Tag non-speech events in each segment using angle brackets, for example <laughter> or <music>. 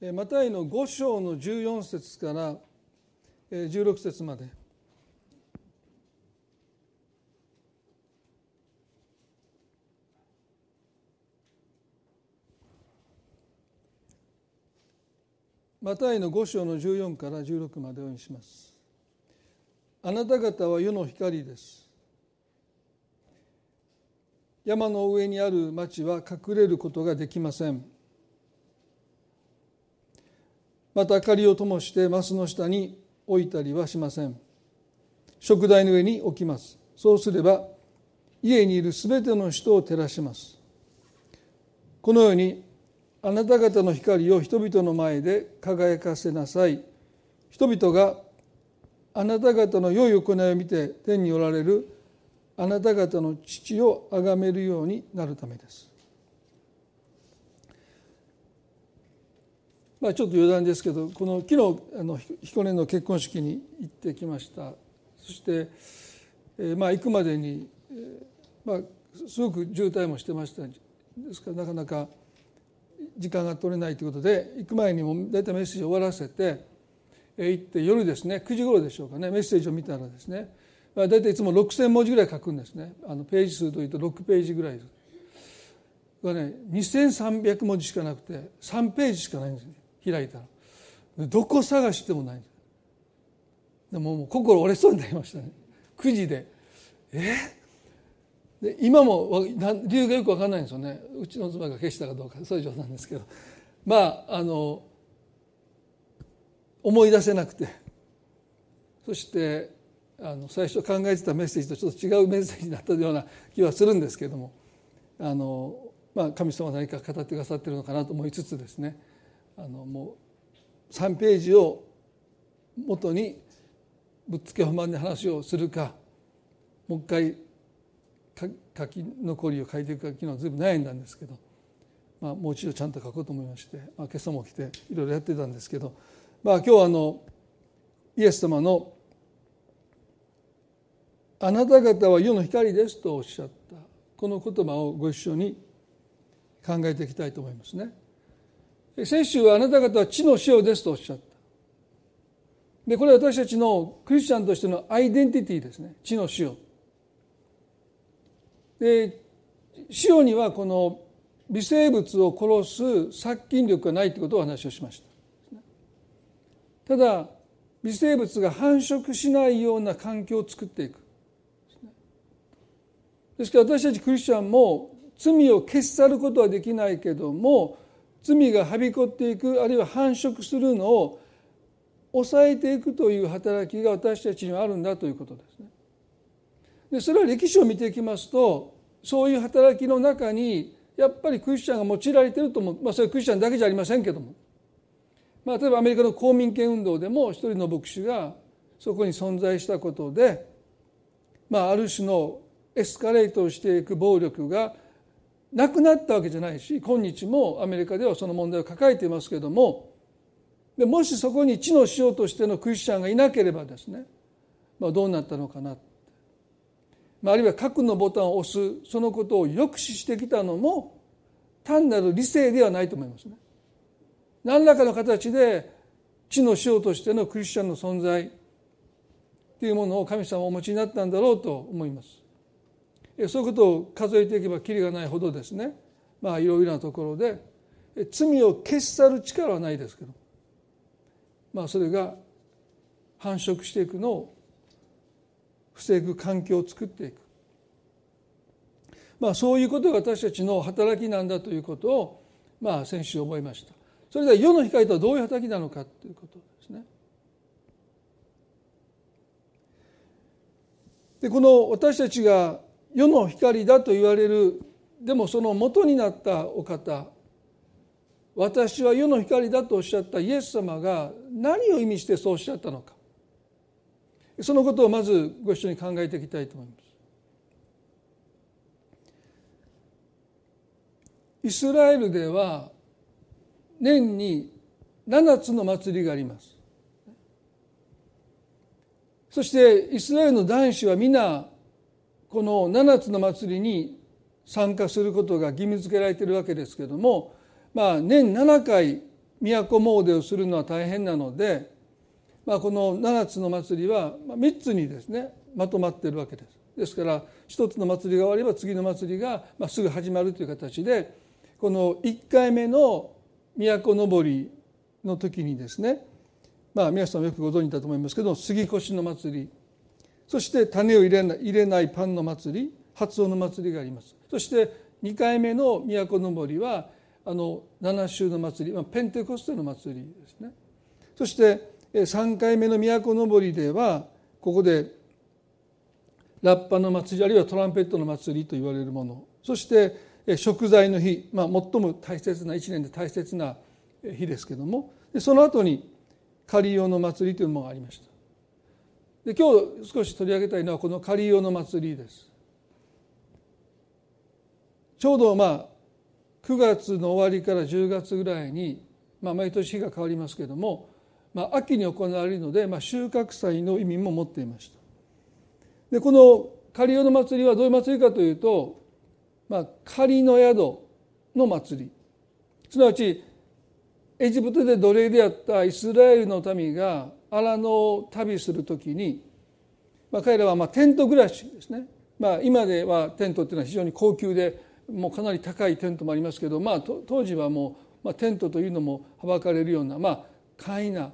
マタイの5章の14節から16節までマタイの5章の14から16までお読みします。あなた方は世の光です。山の上にある町は隠れることができません。また明かりを灯してマスの下に置いたりはしません。食台の上に置きます。そうすれば家にいるすべての人を照らします。このようにあなた方の光を人々の前で輝かせなさい。人々があなた方の良い行いを見て天におられるあなた方の父を崇めるようになるためです。まあ、ちょっと余談ですけどこの昨日あの彦根の結婚式に行ってきました。そして、えー、まあ行くまでに、えー、まあすごく渋滞もしてましたですからなかなか時間が取れないということで行く前にも大体メッセージを終わらせて、えー、行って夜ですね9時頃でしょうかねメッセージを見たらですね、まあ、大体いつも6,000文字ぐらい書くんですね。あのページ数というと6ページぐらいです。がね2300文字しかなくて3ページしかないんです開いたらどこ探してもない。でももう心折れそうになりましたね。9時で。え？で今も理由がよく分かんないんですよね。うちの妻が消したかどうかそういう状態なんですけど。まああの思い出せなくて。そしてあの最初考えてたメッセージとちょっと違うメッセージだったような気はするんですけども。あの、まあ、神様何か語ってくださってるのかなと思いつつですね。あのもう3ページを元にぶっつけ本番で話をするかもう一回書き残りを書いていくか昨日ずいぶん悩んだんですけど、まあ、もう一度ちゃんと書こうと思いまして、まあ、今朝も来ていろいろやってたんですけど、まあ、今日はあのイエス様の「あなた方は世の光です」とおっしゃったこの言葉をご一緒に考えていきたいと思いますね。先週はあなた方は地の塩ですとおっしゃった。で、これは私たちのクリスチャンとしてのアイデンティティですね。地の塩。で、塩にはこの微生物を殺す殺菌力がないということをお話をしました。ただ、微生物が繁殖しないような環境を作っていく。ですから私たちクリスチャンも罪を消し去ることはできないけども罪がはびこっていくあるいは繁殖するのを抑えていくという働きが私たちにはあるんだということですね。でそれは歴史を見ていきますとそういう働きの中にやっぱりクリスチャンが用いられていると思う、まあ、それはクリスチャンだけじゃありませんけども、まあ、例えばアメリカの公民権運動でも一人の牧師がそこに存在したことで、まあ、ある種のエスカレートしていく暴力がなくなったわけじゃないし今日もアメリカではその問題を抱えていますけれどもでもしそこに地の塩としてのクリスチャンがいなければですね、まあ、どうなったのかな、まあ、あるいは核のボタンを押すそのことを抑止してきたのも単なる理性ではないと思いますね。何らかの形で地の塩としてのクリスチャンの存在というものを神様お持ちになったんだろうと思います。そういうことを数えていけばきりがないほどですね。まあいろいろなところで罪を消し去る力はないですけど。まあそれが繁殖していくのを防ぐ環境を作っていく。まあそういうことが私たちの働きなんだということをまあ先週思いました。それでは世の光とはどういう働きなのかということですね。でこの私たちが世の光だと言われるでもその元になったお方私は世の光だとおっしゃったイエス様が何を意味してそうおっしゃったのかそのことをまずご一緒に考えていきたいと思います。イスラエルでは年に7つの祭りがあります。そしてイスラエルの男子は皆この7つの祭りに参加することが義務付けられているわけですけれども、まあ、年7回都詣をするのは大変なので、まあ、この7つの祭りは3つにですねまとまっているわけです。ですから一つの祭りが終われば次の祭りがすぐ始まるという形でこの1回目の都登りの時にですねまあ皆さんもよくご存知だと思いますけど杉越の祭りそして種を入れない入れないパンの祭り発音の祭りがあります。そして2回目の都の森はあの七週の祭り、まあ、ペンテコステの祭りですね。そして3回目の都の森ではここでラッパの祭りあるいはトランペットの祭りと言われるもの。そして食材の日、まあ、最も大切な1年で大切な日ですけども。その後に仮用の祭りというものがありました。で今日少し取り上げたいのはこの仮用の祭りです。ちょうどまあ9月の終わりから10月ぐらいに、まあ、毎年日が変わりますけれども、まあ、秋に行われるので、まあ、収穫祭の意味も持っていました。でこの仮用の祭りはどういう祭りかというと、まあ、仮の宿の祭り。すなわちエジプトで奴隷であったイスラエルの民が荒野を旅する時に、まあ、彼らはまあテント暮らしですね、まあ、今ではテントっていうのは非常に高級でもうかなり高いテントもありますけど、まあ、当時はもう、まあ、テントというのもはばかれるような、まあ、簡易な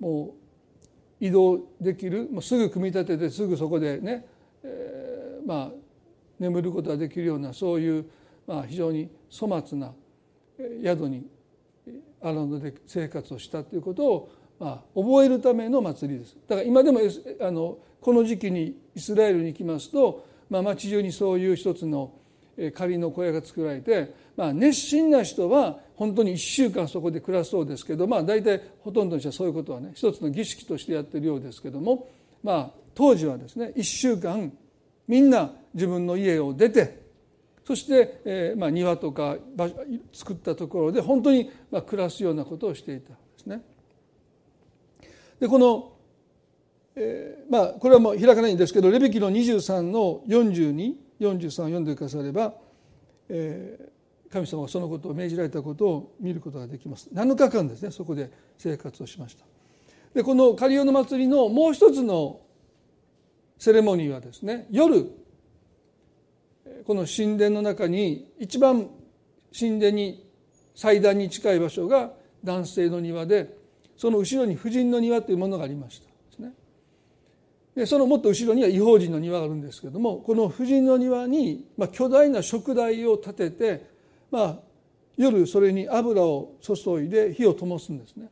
もう移動できるもうすぐ組み立ててすぐそこでね、えー、まあ眠ることができるようなそういう、まあ、非常に粗末な宿にアランドで生活をしたということを、まあ、覚えるための祭りです。だから今でもあのこの時期にイスラエルに行きますと、まあ、街中にそういう一つの仮の小屋が作られて、まあ、熱心な人は本当に1週間そこで暮らすそうですけど、まあ、大体ほとんどの人はそういうことはね一つの儀式としてやってるようですけども、まあ、当時はですね1週間みんな自分の家を出てそして、えーまあ、庭とか作ったところで本当に、まあ、暮らすようなことをしていたんですね。でこの、えー、まあこれはもう開かないんですけどレビキの23の42 43を読んでくだされば、えー、神様がそのことを命じられたことを見ることができます7日間ですねそこで生活をしましたでこのカリオの祭りのもう一つのセレモニーはですね夜この神殿の中に一番神殿に祭壇に近い場所が男性の庭でその後ろに婦人の庭というものがありましたでそのもっと後ろには違法人の庭があるんですけれどもこの婦人の庭に、まあ、巨大な食台を立てて、まあ、夜それに油を注いで火を灯すんですね。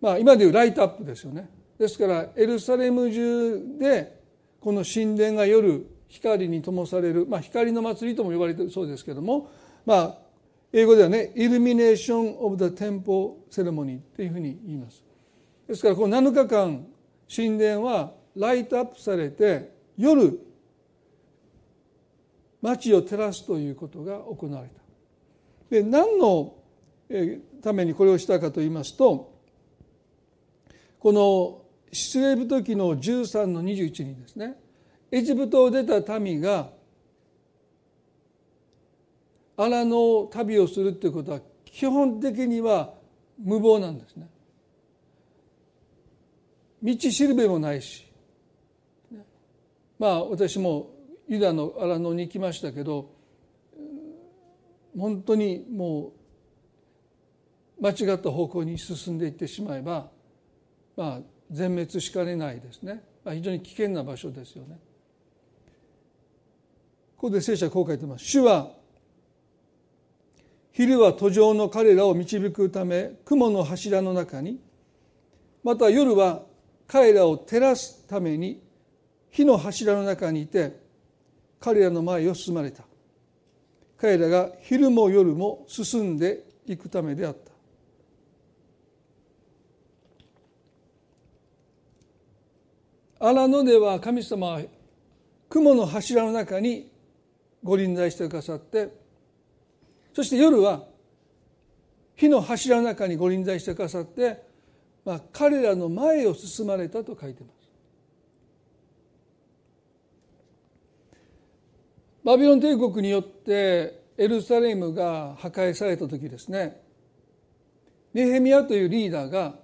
まあ、今でいうライトアップですよね。ですからエルサレム中でこの神殿が夜光に灯される、まあ、光の祭りとも呼ばれてるそうですけれども、まあ、英語ではね「イルミネーション・オブ・ザ・テンポ・セレモニー」っていうふうに言います。ですからこの7日間神殿はライトアップされて夜街を照らすということが行われた。で何のためにこれをしたかと言いますとこの出エジプト記の13の21にですねエジプトを出た民が荒野を旅をするということは基本的には無謀なんですね。道しるべもないしまあ私もユダの荒野に行きましたけど本当にもう間違った方向に進んでいってしまえばまあ全滅しかねないですね、まあ、非常に危険な場所ですよね。ここで聖書はこう書いてます。主は昼は途上の彼らを導くため雲の柱の中にまた夜は彼らを照らすために火の柱の中にいて彼らの前を進まれた彼らが昼も夜も進んでいくためであった荒野では神様は雲の柱の中にご臨在してくださってそして夜は火の柱の中にご臨在してくださってまあ、彼らの前を進まれたと書いてます。バビロン帝国によってエルサレムが破壊された時ですねネヘミヤというリーダーが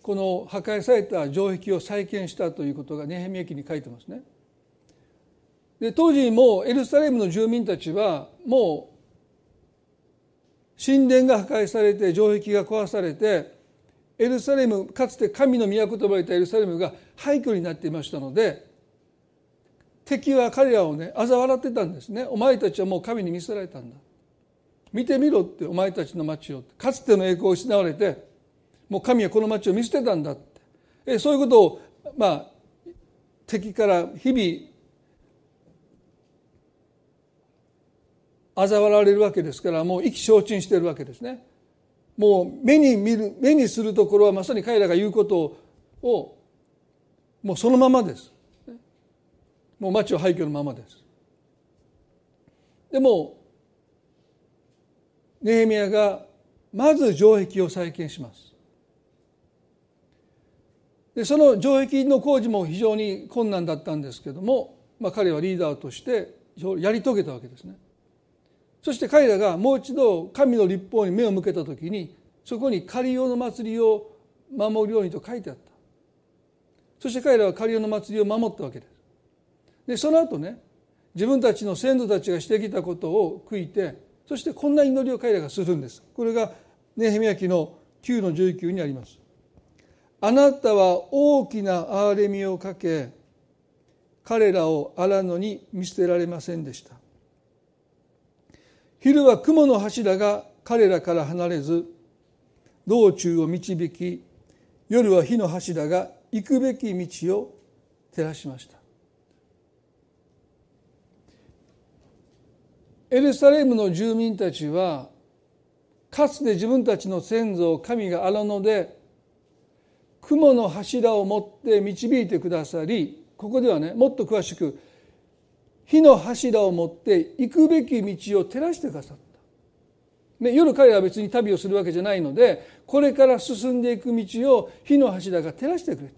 この破壊された城壁を再建したということがネヘミヤ記に書いてますね。で当時もエルサレムの住民たちはもう神殿が破壊されて城壁が壊されてエルサレムかつて神の都と呼ばれたエルサレムが廃墟になっていましたので敵は彼らをね嘲笑ってたんですね。お前たちはもう神に見せられたんだ。見てみろってお前たちの町をかつての栄光を失われてもう神はこの町を見捨てたんだって。そういうことをまあ敵から日々嘲笑われるわけですからもう意気消沈しているわけですね。もう目に見る目にするところはまさに彼らが言うことをもうそのままです。もう町を廃墟のままです。でもネヘミヤがまず城壁を再建します。でその城壁の工事も非常に困難だったんですけども、まあ、彼はリーダーとしてやり遂げたわけですね。そして彼らがもう一度神の立法に目を向けた時にそこに仮用の祭りを守るようにと書いてあった。そして彼らは仮用の祭りを守ったわけです。でその後ね自分たちの先祖たちがしてきたことを悔いてそしてこんな祈りを彼らがするんです。これがネヘミヤ記の9の19にあります。あなたは大きな憐れみをかけ彼らを荒野に見捨てられませんでした。昼は雲の柱が彼らから離れず道中を導き夜は火の柱が行くべき道を照らしました。エルサレムの住民たちはかつて自分たちの先祖を神が荒野で雲の柱を持って導いてくださりここではねもっと詳しく火の柱を持って行くべき道を照らしてくださった。ね夜彼らは別に旅をするわけじゃないのでこれから進んでいく道を火の柱が照らしてくれ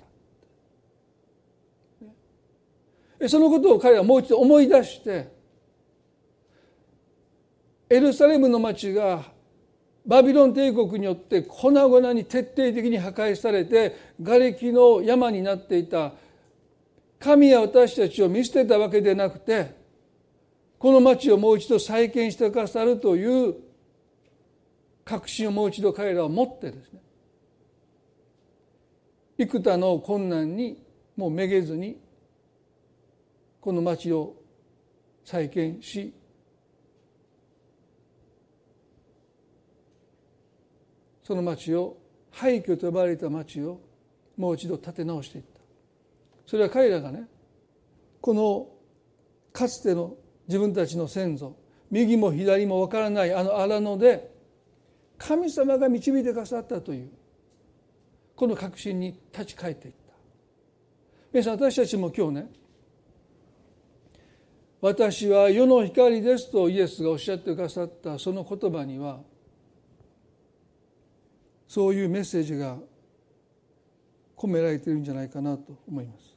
た。そのことを彼はもう一度思い出してエルサレムの町がバビロン帝国によって粉々に徹底的に破壊されて瓦礫の山になっていた神は私たちを見捨てたわけでなくてこの町をもう一度再建してくださるという確信をもう一度彼らは持ってですね幾多の困難にもうめげずにこの町を再建しその町を廃墟と呼ばれた町をもう一度建て直していった。それは彼らがねこのかつての自分たちの先祖右も左も分からないあの荒野で神様が導いてくださったというこの確信に立ち返っていった皆さん私たちも今日ね私は世の光ですとイエスがおっしゃってくださったその言葉にはそういうメッセージが込められているんじゃないかなと思います。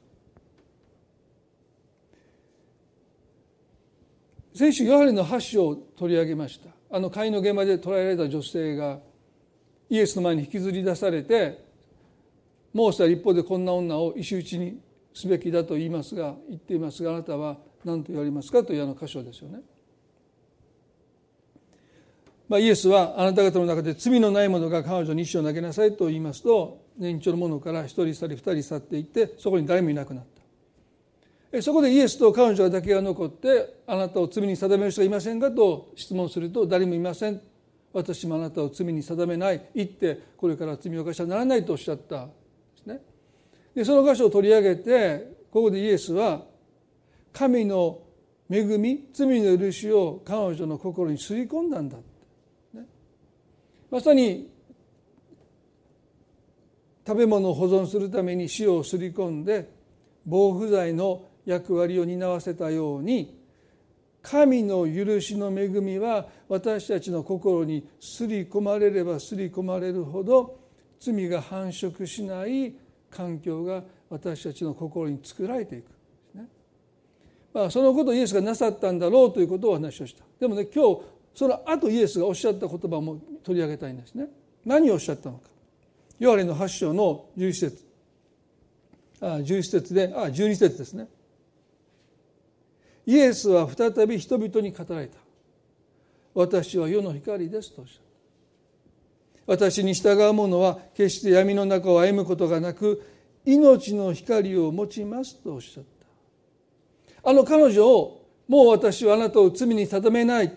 先週ヨハネの8章を取り上げましたあの会の現場で捕らえられた女性がイエスの前に引きずり出されてモーセは一方でこんな女を石打ちにすべきだと言いますが言っていますがあなたは何と言われますかというあの箇所ですよね。まあ、イエスはあなた方の中で罪のない者が彼女に石を投げなさいと言いますと年長の者から一人去り二人去っていってそこに誰もいなくなった。そこでイエスと彼女だけが残ってあなたを罪に定める人がいませんかと質問すると誰もいません。私もあなたを罪に定めない。言ってこれから罪を犯してはならないとおっしゃったんですねでその箇所を取り上げてここでイエスは神の恵み罪の許しを彼女の心にすり込んだんだ、ね、まさに食べ物を保存するために塩をすり込んで防腐剤の役割を担わせたように神の許しの恵みは私たちの心にすり込まれればすり込まれるほど罪が繁殖しない環境が私たちの心に作られていく。まあ、そのことをイエスがなさったんだろうということをお話をした。でもね今日その後イエスがおっしゃった言葉も取り上げたいんですね。何をおっしゃったのか。ヨハネの8章の11節。あ11節であ12節ですね。イエスは再び人々に語られた。私は世の光ですとおっしゃった。私に従う者は決して闇の中を歩むことがなく命の光を持ちますとおっしゃった。あの彼女をもう私はあなたを罪に定めない。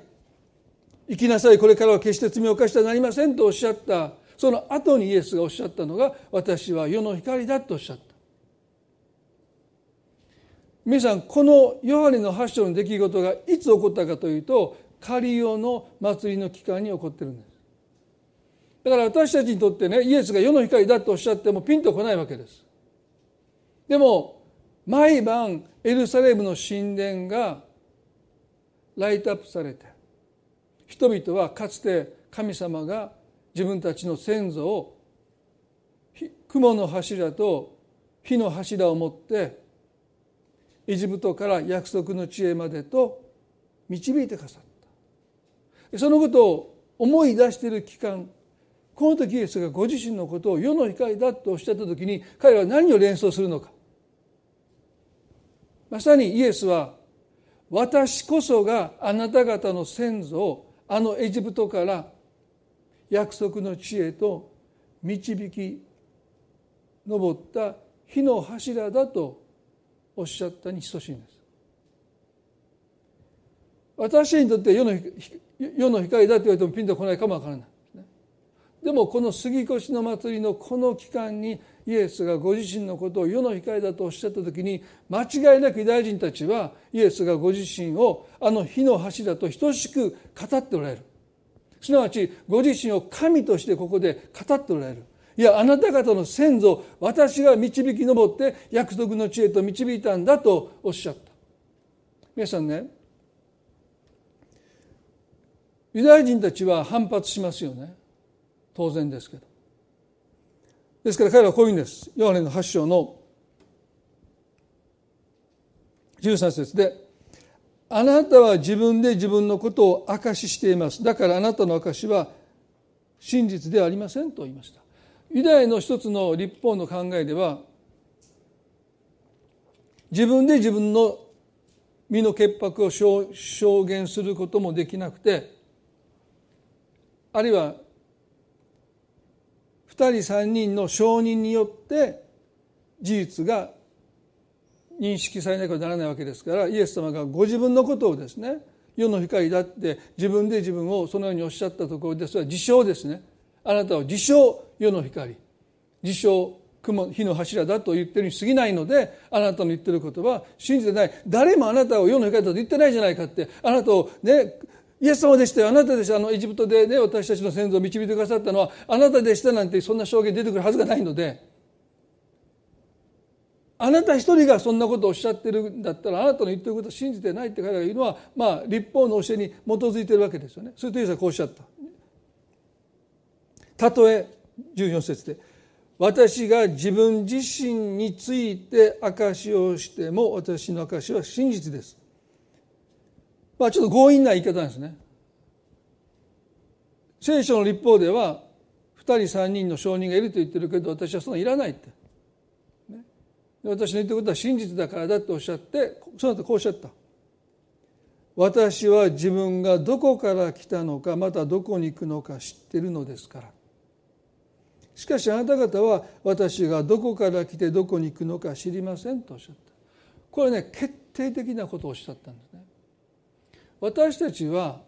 生きなさい。これからは決して罪を犯してはなりませんとおっしゃった。その後にイエスがおっしゃったのが私は世の光だとおっしゃった。皆さんこのヨハネの8章の出来事がいつ起こったかというとカリオの祭りの期間に起こってるんです。だから私たちにとってねイエスが世の光だとおっしゃってもピンとこないわけです。でも毎晩エルサレムの神殿がライトアップされて人々はかつて神様が自分たちの先祖を雲の柱と火の柱を持ってエジプトから約束の地へまでと導いてくださった。そのことを思い出している期間この時イエスがご自身のことを世の光だとおっしゃった時に彼は何を連想するのか。まさにイエスは私こそがあなた方の先祖をあのエジプトから約束の地へと導き上った火の柱だとおっしゃったに等しいんです。私にとって世の世の光だと言われてもピンとこないかもわからない。でもこの杉越の祭りのこの期間にイエスがご自身のことを世の光だとおっしゃった時に間違いなくユダヤ人たちはイエスがご自身をあの火の柱と等しく語っておられるすなわちご自身を神としてここで語っておられるいやあなた方の先祖私が導き上って約束の地へと導いたんだとおっしゃった。皆さんねユダヤ人たちは反発しますよね。当然ですけど。ですから彼はこういうんです。ヨハネの8章の13節で「あなたは自分で自分のことを証ししています。だからあなたの証しは真実ではありません」と言いました。ユダヤの一つの立法の考えでは自分で自分の身の潔白を証言することもできなくてあるいは2人3人の証人によって事実が認識されなきゃならないわけですからイエス様がご自分のことをですね世の光だって自分で自分をそのようにおっしゃったところでそれは自称ですね。あなたは自称世の光。自称雲火の柱だと言ってるに過ぎないのであなたの言ってることは信じてない。誰もあなたを世の光だと言ってないじゃないかって。あなたをねイエス様でしたよ。あなたでした。あのエジプトでね私たちの先祖を導いてくださったのはあなたでしたなんてそんな証言出てくるはずがないので。あなた一人がそんなことをおっしゃってるんだったらあなたの言ってることを信じてないって彼が言うのはまあ立法の教えに基づいてるわけですよね。それとイエスはこうおっしゃった。たとえ14節で私が自分自身について証しをしても私の証しは真実です。まあちょっと強引な言い方なんですね。聖書の立法では2人3人の証人がいると言ってるけど私はそんないらないって。ね、私の言ってることは真実だからだとおっしゃってその後こうおっしゃった。私は自分がどこから来たのかまたどこに行くのか知ってるのですから。しかしあなた方は私がどこから来てどこに行くのか知りませんとおっしゃった。これね決定的なことをおっしゃったんですね。私たちは、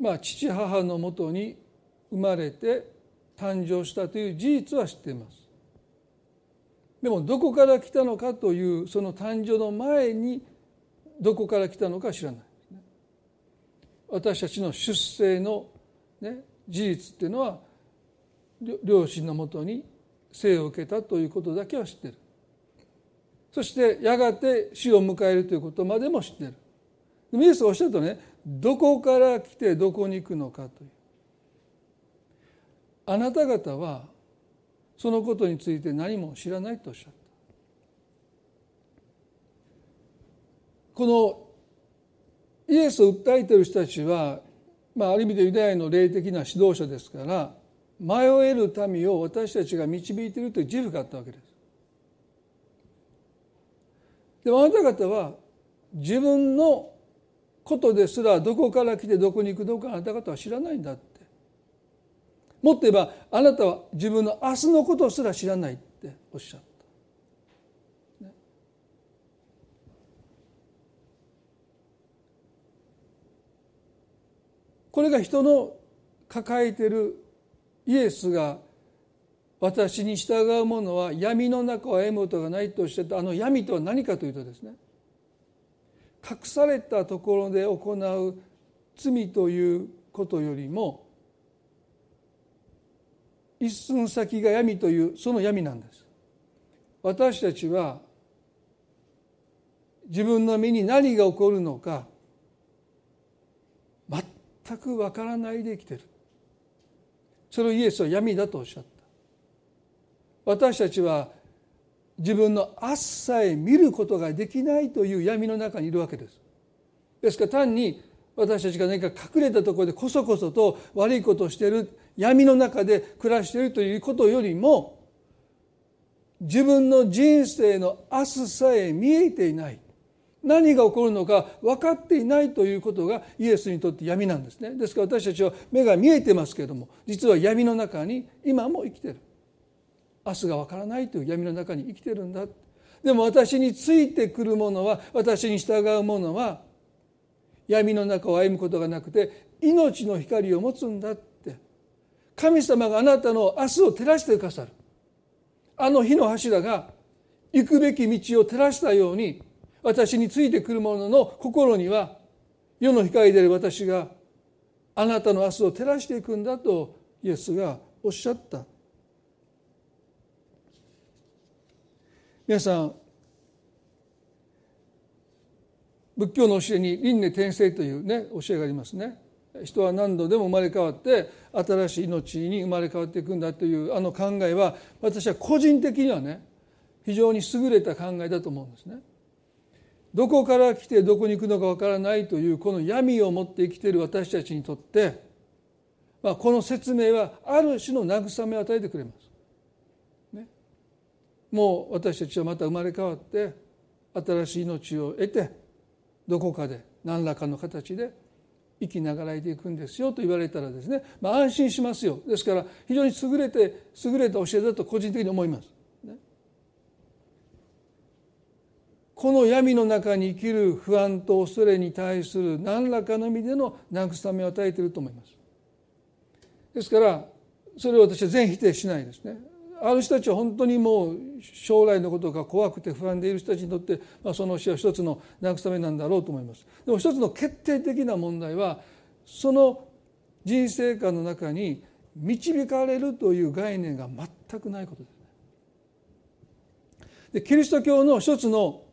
まあ、父母のもとに生まれて誕生したという事実は知っています。でもどこから来たのかというその誕生の前にどこから来たのか知らない、私たちの出生の、ね、事実っていうのは両親のもとに生を受けたということだけは知ってる。そしてやがて死を迎えるということまでも知ってる。でもイエスがおっしゃるとねどこから来てどこに行くのかという。あなた方はそのことについて何も知らないとおっしゃった。このイエスを訴えている人たちはまあ、ある意味でユダヤの霊的な指導者ですから迷える民を私たちが導いているという自負があったわけです。でもあなた方は自分のことですらどこから来てどこに行くのかあなた方は知らないんだってもっと言えばあなたは自分の明日のことすら知らないっておっしゃった。ね、これが人の抱えているイエスが私に従う者は闇の中を歩むことがないとおっしゃったあの闇とは何かというとですね隠されたところで行う罪ということよりも一寸先が闇というその闇なんです。私たちは自分の身に何が起こるのか全くわからないで生きてる。それをイエスは闇だとおっしゃった。私たちは自分の明日さえ見ることができないという闇の中にいるわけです。ですから単に私たちが何か隠れたところでこそこそと悪いことをしている闇の中で暮らしているということよりも自分の人生の明日さえ見えていない。何が起こるのか分かっていないということがイエスにとって闇なんですね。ですから私たちは目が見えてますけれども実は闇の中に今も生きてる。明日が分からないという闇の中に生きてるんだ。でも私についてくるものは私に従うものは闇の中を歩むことがなくて命の光を持つんだって。神様があなたの明日を照らしてくださる。あの火の柱が行くべき道を照らしたように私についてくる者の心には世の光である私があなたの明日を照らしていくんだとイエスがおっしゃった皆さん仏教の教えに輪廻転生というね教えがありますね人は何度でも生まれ変わって新しい命に生まれ変わっていくんだというあの考えは私は個人的にはね非常に優れた考えだと思うんですね。どこから来てどこに行くのかわからないというこの闇を持って生きている私たちにとって、まあ、この説明はある種の慰めを与えてくれます。ねもう私たちはまた生まれ変わって新しい命を得てどこかで何らかの形で生きながらえていくんですよと言われたらですね、まあ、安心しますよですから非常に優れて優れた教えだと個人的に思います。この闇の中に生きる不安と恐れに対する何らかの意味での慰めを与えていると思います。ですからそれを私は全否定しないですね。ある人たちは本当にもう将来のことが怖くて不安でいる人たちにとって、まあ、その死は一つの慰めなんだろうと思います。でも一つの決定的な問題はその人生観の中に導かれるという概念が全くないことです。でキリスト教の一つの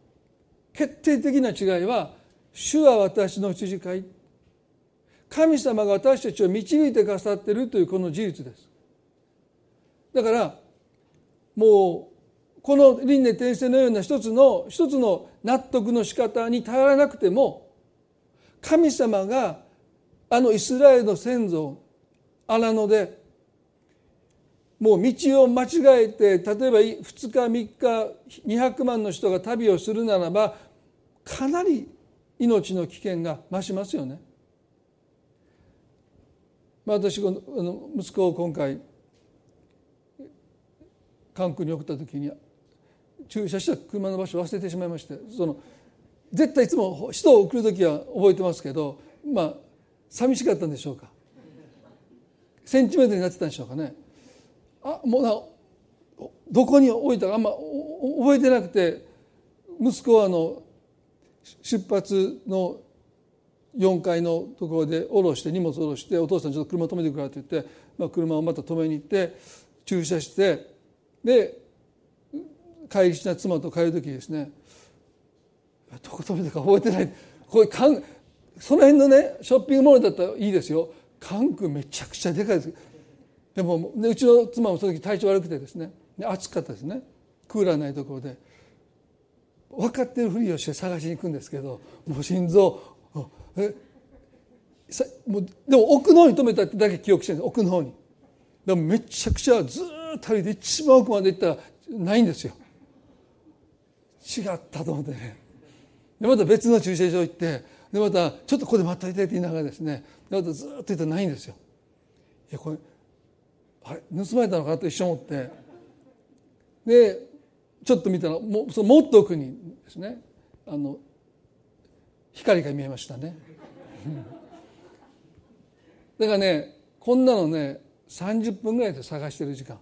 決定的な違いは「主は私の羊飼い」神様が私たちを導いてくださっているというこの事実です。だからもうこの輪廻転生のような一つの一つの納得の仕方に頼らなくても神様があのイスラエルの先祖荒野でもう道を間違えて例えば2日3日200万の人が旅をするならばかなり命の危険が増しますよね。まあ、私あの息子を今回関空に送った時に駐車した車の場所忘れてしまいましてその絶対いつも人を送る時は覚えてますけどまあ寂しかったんでしょうかセンチメートルになってたんでしょうかねあもうなどこに置いたかあんま覚えてなくて息子はあの出発の4階のところで降ろして荷物下ろしてお父さんちょっと車止めてくれって言って、まあ、車をまた止めに行って駐車してで帰りしな妻と帰る時ですね。どこ止めたか覚えてない。これかんその辺のねショッピングモールだったらいいですよ。関空めちゃくちゃでかいです。でもうちの妻もその時体調悪くてですね暑かったですね。クーラーないところで。分かってるふりをして探しに行くんですけどもう心臓えもうでも奥の方に止めたってだけ記憶してるんです。奥の方に。でもめちゃくちゃずっと歩いて一番奥まで行ったらないんですよ。違ったと思ってね。でまた別の駐車場行ってでまたちょっとここで待っといてって言いながらですね。でまたずっと行ったらないんですよ。いやこれあれ盗まれたのかなと一瞬思って。でちょっと見たらもそのもっと奥にですねあの光が見えましたね。<laughs> だからねこんなのね30分ぐらいで探してる時間。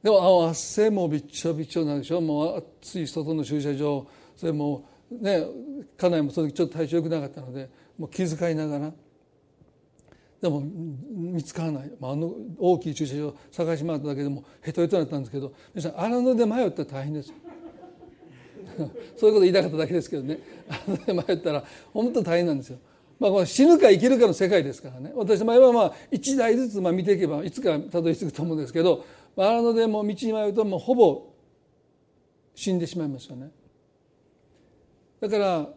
でも汗もびっちょびちょなんでしょもう暑い外の駐車場。それもね家内もその時ちょっと体調良くなかったのでもう気遣いながら。でも見つからない、まあ、あの大きい駐車場探し回っただけでもヘトヘトになったんですけど皆さん荒野で迷ったら大変です <laughs> そういうこと言いたかっただけですけどね荒野で迷ったら本当大変なんですよ。まあ、この死ぬか生きるかの世界ですからね私の場合はまあ一台ずつまあ見ていけばいつかたどり着くと思うんですけど荒野でも道に迷うともうほぼ死んでしまいますよね。だから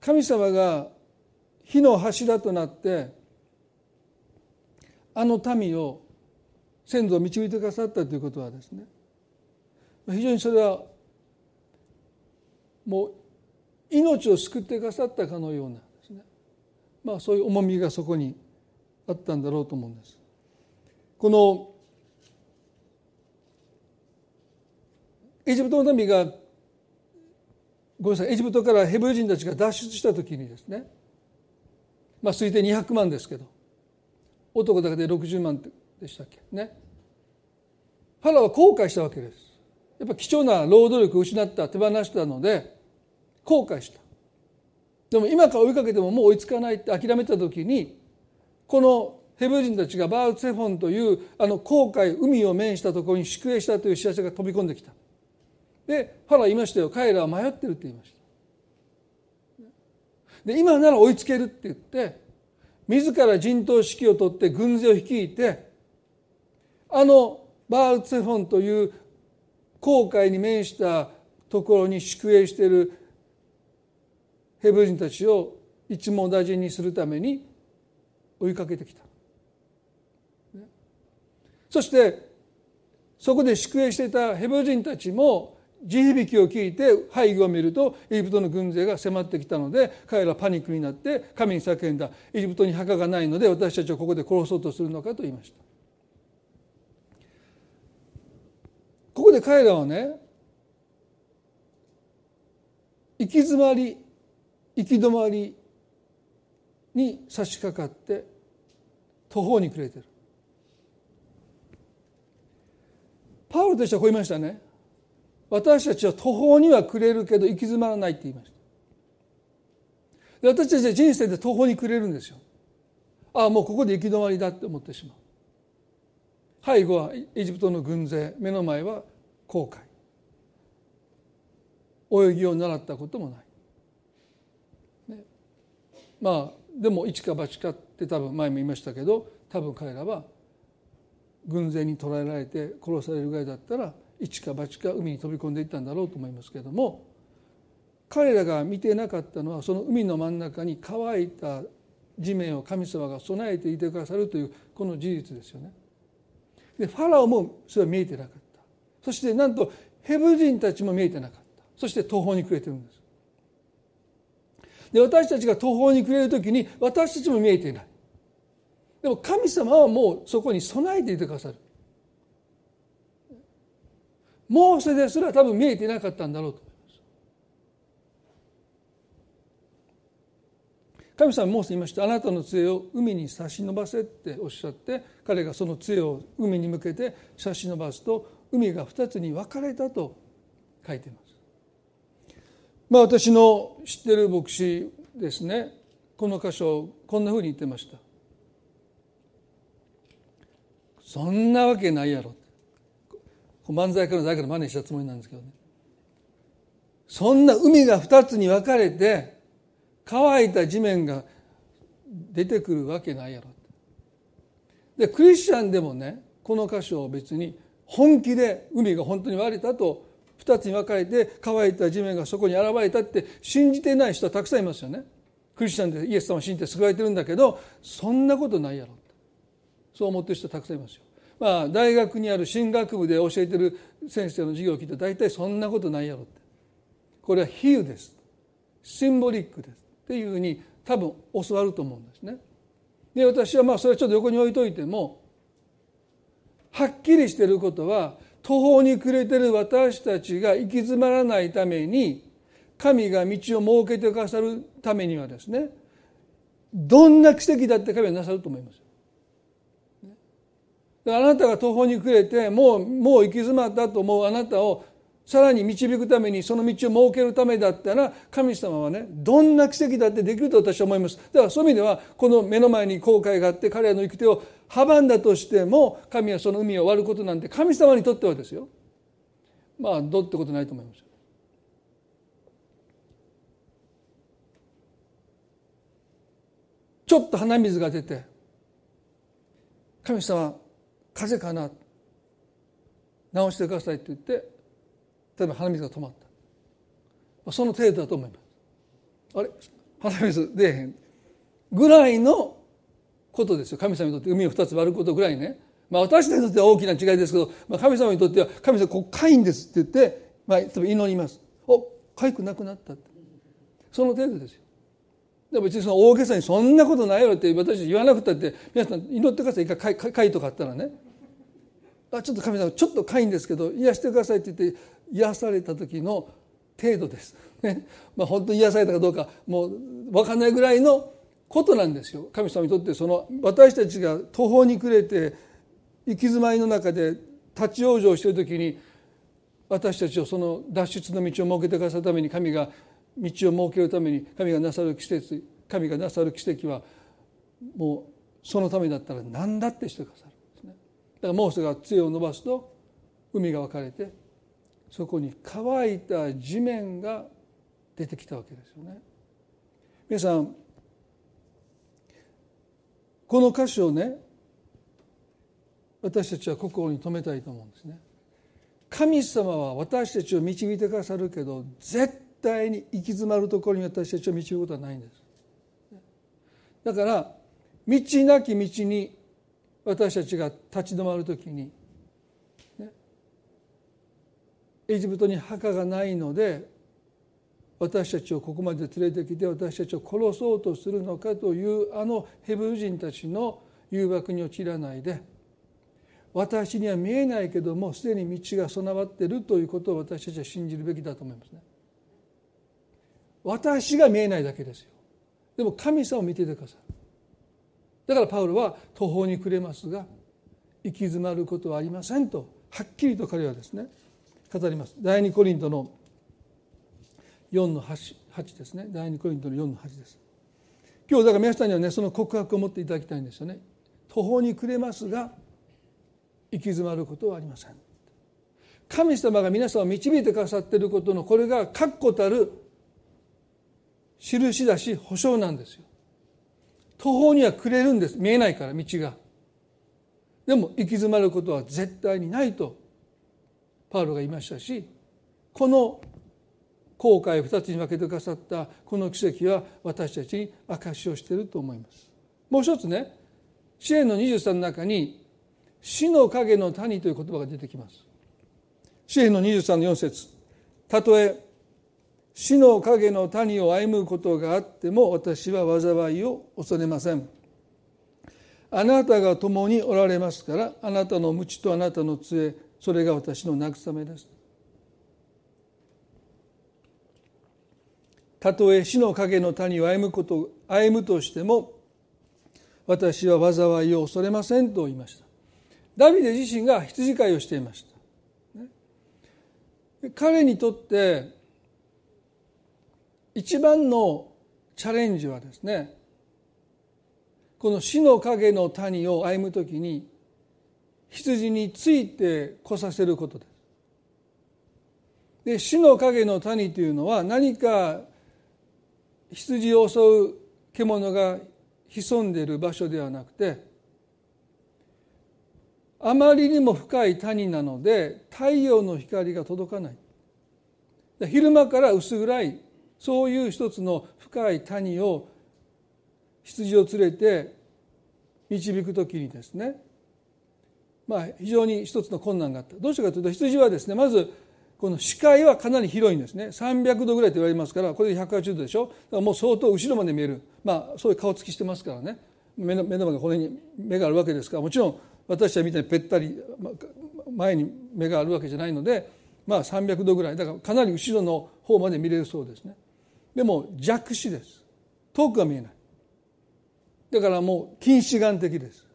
神様が火の柱となってあの民を先祖を導いてくださったということはですね非常にそれはもう命を救ってくださったかのようなですねまあそういう重みがそこにあったんだろうと思うんです。このエジプトの民がごめんなさいエジプトからヘブル人たちが脱出した時にですねまあ推定200万ですけど男だけで60万でしたっけ？ね。ファラは後悔したわけです。やっぱ貴重な労働力を失った手放したので後悔した。でも今から追いかけてももう追いつかないって諦めた時にこのヘブ人たちがバーツェフォンというあの航海海を面したところに宿営したという知らせが飛び込んできた。でファラ言いましたよ。彼らは迷ってるって言いました。で今なら追いつけるって言って自ら陣頭指揮を取って軍勢を率いてあのバールツェフォンという航海に面したところに宿営しているヘブル人たちを一網打尽にするために追いかけてきた。そしてそこで宿営していたヘブル人たちも地響きを聞いて背後を見るとエジプトの軍勢が迫ってきたので彼らパニックになって神に叫んだ。エジプトに墓がないので私たちをここで殺そうとするのかと言いました。ここで彼らはね行き詰まり行き止まりに差し掛かって途方に暮れてる。パウロとしてはこう言いましたね。私たちは途方には暮れるけど行き詰まらないって言いました。私たちは人生で途方に暮れるんですよ。ああもうここで行き止まりだって思ってしまう。背後はエジプトの軍勢目の前は航海。泳ぎを習ったこともない、ね、まあでも一か八かって多分前も言いましたけど多分彼らは軍勢に捕らえられて殺されるぐらいだったら一か八か海に飛び込んでいったんだろうと思いますけれども彼らが見てなかったのはその海の真ん中に乾いた地面を神様が備えていてくださるというこの事実ですよね。でファラオもそれは見えてなかったそしてなんとヘブ人たちも見えてなかったそして途方に暮れてるんです。で私たちが途方に暮れる時に私たちも見えていないでも神様はもうそこに備えていてくださるモーセですら多分見えてなかったんだろうと思います。神様モーセ言いました。あなたの杖を海に差し伸ばせっておっしゃって彼がその杖を海に向けて差し伸ばすと海が二つに分かれたと書いています。まあ私の知ってる牧師ですね。この箇所こんなふうに言ってました。そんなわけないやろ漫才から誰から真似したつもりなんですけどね。そんな海が二つに分かれて乾いた地面が出てくるわけないやろでクリスチャンでもねこの箇所を別に本気で海が本当に割れたと二つに分かれて乾いた地面がそこに現れたって信じてない人はたくさんいますよね。クリスチャンでイエス様を信じて救われてるんだけどそんなことないやろそう思ってる人はたくさんいますよ。まあ大学にある進学部で教えてる先生の授業を聞いて大体そんなことないやろってこれは比喩ですシンボリックですっていうふうに多分教わると思うんですね。で私はまあそれはちょっと横に置いといてもはっきりしていることは途方に暮れてる私たちが行き詰まらないために神が道を設けてくださるためにはですねどんな奇跡だって神はなさると思います。あなたが途方に暮れてもうもう行き詰まったと思うあなたをさらに導くためにその道を設けるためだったら神様はねどんな奇跡だってできると私は思います。だからそういう意味ではこの目の前に後悔があって彼らの行く手を阻んだとしても神はその海を割ることなんて神様にとってはですよ。まあどうってことないと思いますちょっと鼻水が出て神様風邪かな。直してくださいって言って例えば鼻水が止まった。その程度だと思います。あれ？鼻水出えへん。ぐらいのことですよ。神様にとって海を二つ割ることぐらいね、まあ、私たちにとっては大きな違いですけど、まあ、神様にとっては神様こうかいんですって言って、まあ、例えば祈ります。おかゆくなくなったって。その程度ですよ。でも別にその大げさにそんなことないよって私たち言わなくたって皆さん祈ってください一回かいとかあったらねあちょっと神様ちょっとかいんですけど癒してくださいって言って癒された時の程度です。ね、まあ本当に癒されたかどうかもう分かんないぐらいのことなんですよ。神様にとってその私たちが途方に暮れて行き詰まりの中で立ち往生している時に私たちをその脱出の道を設けてくださるために神が道を設けるために神がなさる季節神がなさる奇跡はもうそのためだったら何だってしてくださるんですね。だからモーセが杖を伸ばすと海が分かれてそこに乾いた地面が出てきたわけですよね。皆さんこの歌詞をね私たちは心に留めたいと思うんですね。神様は私たちを導いてくださるけど絶対に行き詰まるところに私たちを導くことはないんです。だから道なき道に私たちが立ち止まるときにエジプトに墓がないので私たちをここまで連れてきて私たちを殺そうとするのかというあのヘブル人たちの誘惑に陥らないで私には見えないけどもすでに道が備わっているということを私たちは信じるべきだと思いますね。私が見えないだけですよ。でも神様を見ててください。だからパウロは途方に暮れますが行き詰まることはありませんとはっきりと彼はですね語ります。第二コリントの4の 8, 8ですね。第二コリントの4の8です。今日だから皆さんにはねその告白を持っていただきたいんですよね。途方に暮れますが行き詰まることはありません。神様が皆さんを導いてくださっていることのこれが確固たる印だし保証なんですよ。途方には暮れるんです。見えないから道が。でも行き詰まることは絶対にないとパウロが言いましたしこの後悔を2つに分けてくださったこの奇跡は私たちに証しをしていると思います。もう一つね支援の23の中に死の影の谷という言葉が出てきます。支援の23の4節。たとえ死の影の谷を歩むことがあっても私は災いを恐れません。あなたが共におられますからあなたの無知とあなたの杖それが私の慰めです。たとえ死の影の谷を歩むこと歩むとしても私は災いを恐れませんと言いました。ダビデ自身が羊飼いをしていました、彼にとって一番のチャレンジはですねこの死の影の谷を歩むときに羊について来させることです。で死の影の谷というのは何か羊を襲う獣が潜んでいる場所ではなくてあまりにも深い谷なので太陽の光が届かない昼間から薄暗いそういう一つの深い谷を羊を連れて導く時にですね。まあ非常に一つの困難があった。どうしてかというと羊はですねまずこの視界はかなり広いんですね。300度ぐらいと言われますからこれで180度でしょ。だからもう相当後ろまで見える。まあそういう顔つきしてますからね。目の目の前がこれに目があるわけですから。もちろん私はみたいにぺったり前に目があるわけじゃないのでまあ300度ぐらい。だからかなり後ろの方まで見れるそうですね。でも弱視です。遠くが見えない。だからもう近視眼的です。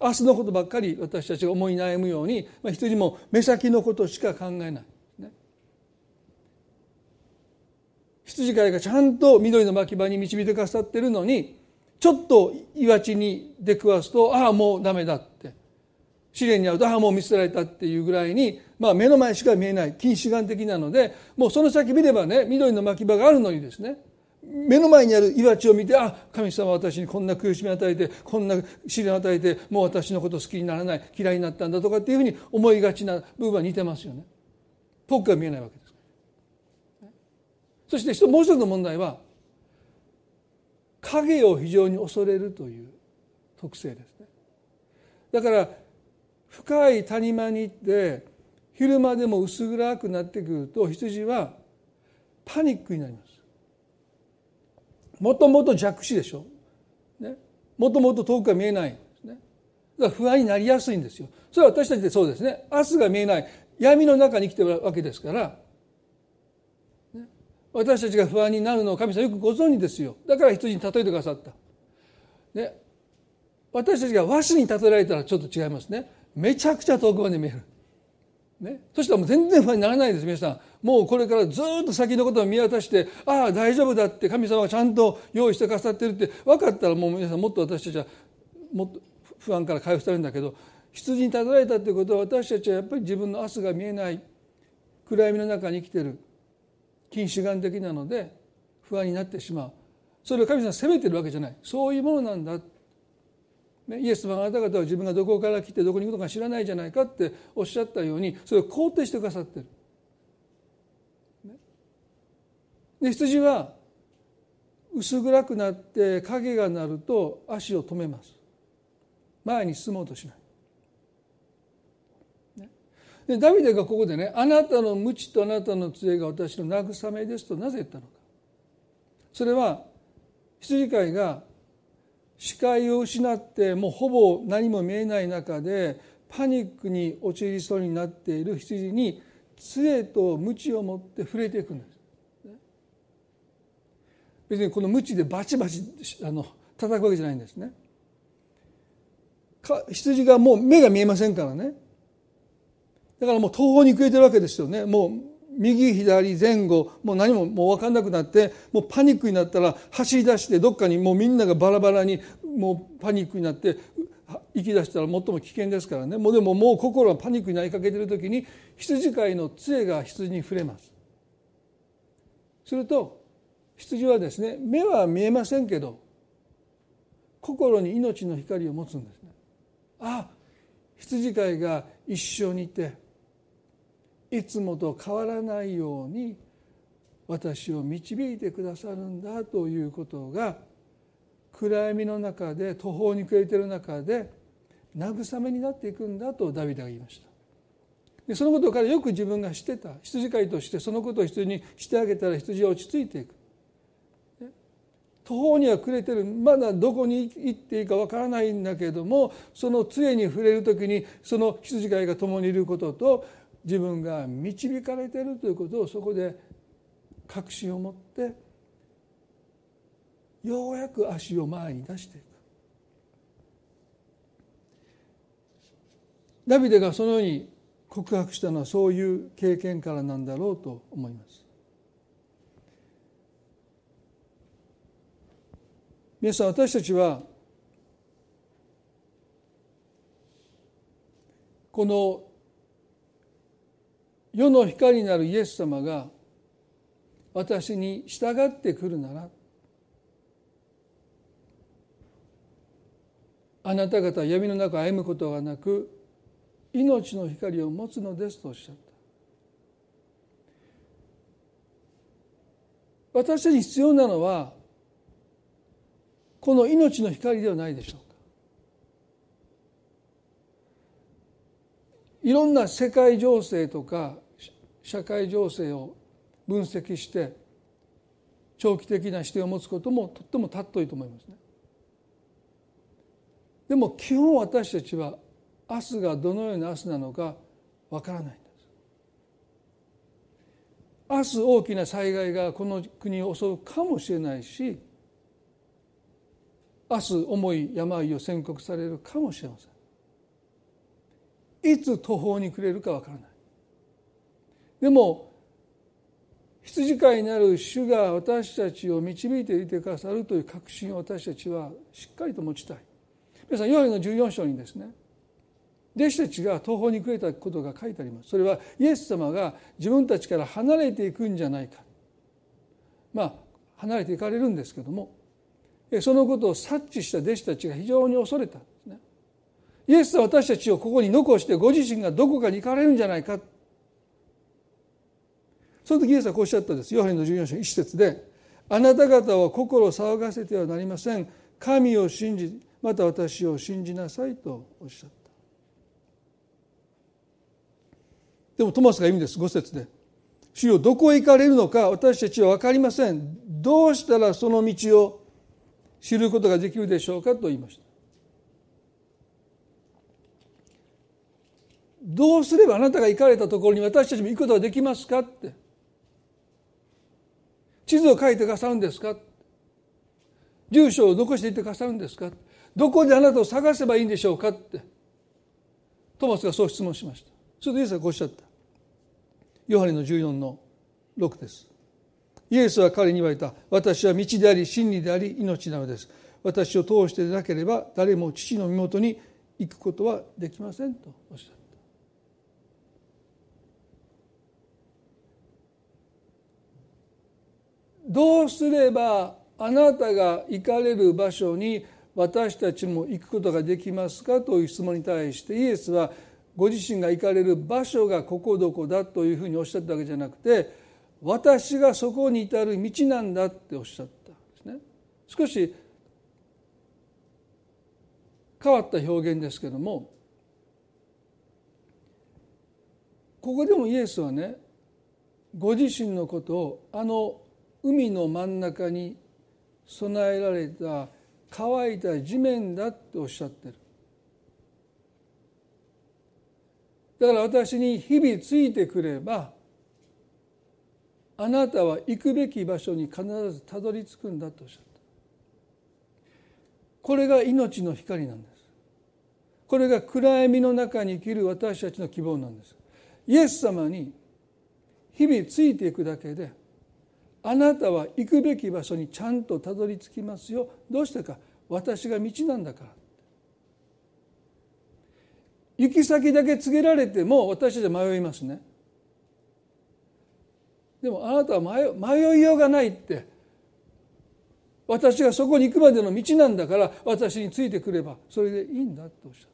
明日のことばっかり私たちが思い悩むように、まあ、人も目先のことしか考えない。羊飼いがちゃんと緑の牧場に導いてくださってるのにちょっと岩地に出くわすとああもうダメだって。試練に遭うとああもう見捨てられたっていうぐらいに、まあ、目の前しか見えない近視眼的なのでもうその先見ればね緑の牧場があるのにですね目の前にある岩地を見てあ神様私にこんな苦しみを与えてこんな試練を与えてもう私のこと好きにならない嫌いになったんだとかっていうふうに思いがちな部分は似てますよね。遠くが見えないわけですそしてもう一つの問題は影を非常に恐れるという特性ですね。だから深い谷間に行って昼間でも薄暗くなってくると羊はパニックになります。もともと弱視でしょ、ね、もともと遠くが見えない。んですね。だから不安になりやすいんですよ。それは私たちでそうですね。明日が見えない。闇の中に生きてるわけですから。ね。私たちが不安になるのを神様よくご存知ですよ。だから羊に例えてくださった、ね、私たちが和紙に例えられたらちょっと違いますね。めちゃくちゃ遠くまで見える、ね、そしたらもう全然不安にならないです皆さん。もうこれからずっと先のことを見渡してああ大丈夫だって神様がちゃんと用意してくださってるって分かったらもう皆さんもっと私たちはもっと不安から回復されるんだけど羊に例えられたっていうことは私たちはやっぱり自分の明日が見えない暗闇の中に生きてる近視眼的なので不安になってしまう。それを神様責めてるわけじゃない。そういうものなんだ、イエス様があなた方は自分がどこから来てどこに行くのか知らないじゃないかっておっしゃったようにそれを肯定してくださってる。ね、で羊は薄暗くなって影が鳴ると足を止めます。前に進もうとしない。でダビデがここでね「あなたの無知とあなたの杖が私の慰めです」となぜ言ったのか。それは羊飼いが視界を失ってもうほぼ何も見えない中でパニックに陥りそうになっている羊に杖と鞭を持って触れていくんです。別にこの鞭でバチバチあの叩くわけじゃないんですね。羊がもう目が見えませんからねだからもう途方に暮れてるわけですよねもう右左前後もう何ももう分かんなくなってもうパニックになったら走り出してどっかにもうみんながバラバラにもうパニックになって行き出したら最も危険ですからね。もうでももう心がパニックになりかけてる時に羊飼いの杖が羊に触れます。すると羊はですね目は見えませんけど心に命の光を持つんですね。あ羊飼いが一緒にいていつもと変わらないように私を導いてくださるんだということが暗闇の中で途方に暮れてる中で慰めになっていくんだとダビデが言いました。でそのことからよく自分が知ってた。羊飼いとしてそのことを羊にしてあげたら羊は落ち着いていく。途方には暮れてる。まだどこに行っていいかわからないんだけどもその杖に触れる時にその羊飼いが共にいることと自分が導かれているということをそこで確信を持ってようやく足を前に出していく。ダビデがそのように告白したのはそういう経験からなんだろうと思います。皆さん私たちはこの世の光になるイエス様が私に従ってくるならあなた方は闇の中歩むことがなく命の光を持つのですとおっしゃった。私たちに必要なのはこの命の光ではないでしょうか。いろんな世界情勢とか社会情勢を分析して長期的な視点を持つこともとっても尊いと思いますね。でも基本私たちは明日がどのような明日なのかわからないんです。明日大きな災害がこの国を襲うかもしれないし明日重い病を宣告されるかもしれません。いつ途方に暮れるかわからない。でも羊飼いになる主が私たちを導いていてくださるという確信を私たちはしっかりと持ちたい。皆さん、ヨハネの14章にですね、弟子たちが東方に暮れたことが書いてあります。それはイエス様が自分たちから離れていくんじゃないか。まあ、離れていかれるんですけども、そのことを察知した弟子たちが非常に恐れた。イエスは私たちをここに残してご自身がどこかに行かれるんじゃないか。その時イエスはこうおっしゃったんです。ヨハネの14章一節で、あなた方は心を騒がせてはなりません。神を信じ、また私を信じなさいとおっしゃった。でもトマスが意味です、5節で。主よどこへ行かれるのか私たちは分かりません。どうしたらその道を知ることができるでしょうかと言いましたどうすればあなたが行かれたところに私たちも行くことができますかって。地図を書いてくださるんですか住所を残していってくださるんですかどこであなたを探せばいいんでしょうかって。トマスがそう質問しました。それでイエスはこうおっしゃった。ヨハネの14の6です。イエスは彼に言われた。私は道であり真理であり命なのです。私を通してでなければ誰も父の身元に行くことはできませんとおっしゃった。どうすればあなたが行かれる場所に私たちも行くことができますかという質問に対してイエスはご自身が行かれる場所がここどこだというふうにおっしゃったわけじゃなくて私がそこに至る道なんだっておっしゃったんですね。少し変わった表現ですけどもここでもイエスはねご自身のことをあの海の真ん中に備えられた乾いた地面だっておっしゃってる。だから私に日々ついてくればあなたは行くべき場所に必ずたどり着くんだとおっしゃったこれが命の光なんです。これが暗闇の中に生きる私たちの希望なんです。イエス様に日々ついていくだけであなたは行くべき場所にちゃんとたどり着きますよ。どうしてか。私が道なんだから。行き先だけ告げられても私たちは迷いますね。でもあなたは迷迷いようがないって。私がそこに行くまでの道なんだから私についてくれば。それでいいんだとおっしゃった。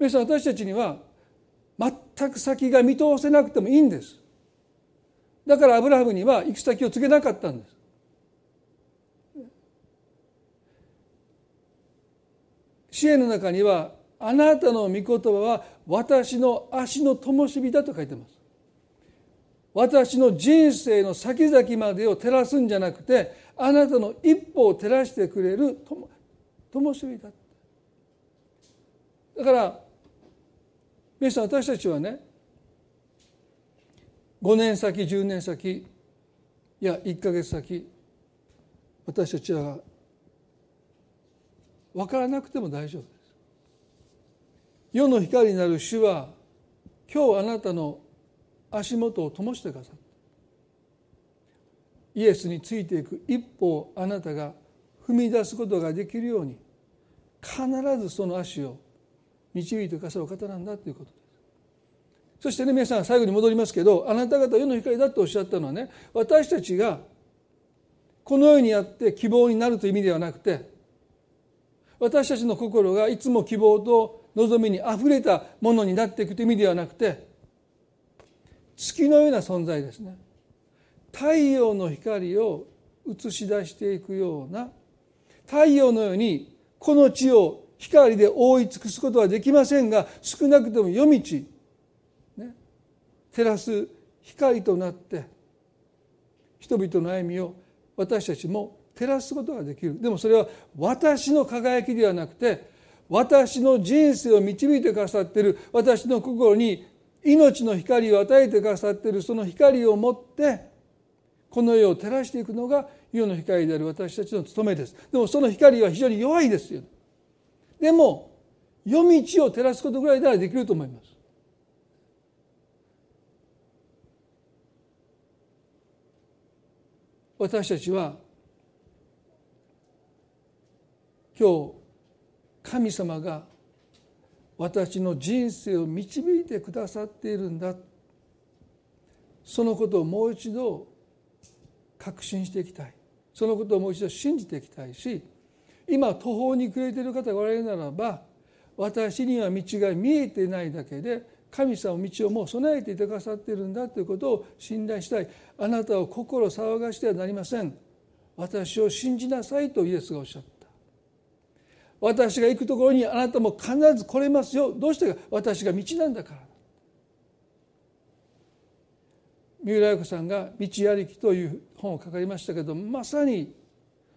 皆さん私たちには全く先が見通せなくてもいいんです。だからアブラハムには行き先を告げなかったんです。支援の中にはあなたの御言葉は私の足の灯火だと書いてます。私の人生の先々までを照らすんじゃなくてあなたの一歩を照らしてくれる灯火だだから皆さん私たちはね5年先10年先いや1か月先私たちは分からなくても大丈夫です。世の光になる主は今日あなたの足元を灯してくださった。イエスについていく一歩をあなたが踏み出すことができるように必ずその足を導いてくださる方なんだということです。そしてね皆さん最後に戻りますけどあなた方世の光だとおっしゃったのはね私たちがこの世にあって希望になるという意味ではなくて私たちの心がいつも希望と望みにあふれたものになっていくという意味ではなくて月のような存在ですね。太陽の光を映し出していくような太陽のようにこの地を光で覆い尽くすことはできませんが少なくとも夜道、照らす光となって人々の歩みを私たちも照らすことができる。でもそれは私の輝きではなくて私の人生を導いてくださっている私の心に命の光を与えてくださっているその光を持ってこの世を照らしていくのが世の光である私たちの務めです。でもその光は非常に弱いですよ。でも夜道を照らすことぐらいならできると思います。私たちは今日神様が私の人生を導いてくださっているんだ。そのことをもう一度確信していきたい。そのことをもう一度信じていきたいし今途方に暮れている方がおられるならば私には道が見えてないだけで神様道をもう備えていてくださっているんだということを信頼したい。あなたを心騒がしてはなりません。私を信じなさいとイエスがおっしゃった。私が行くところにあなたも必ず来れますよ。どうしてか。私が道なんだから。三浦綾子さんが「道ありき」という本を書かれましたけどまさに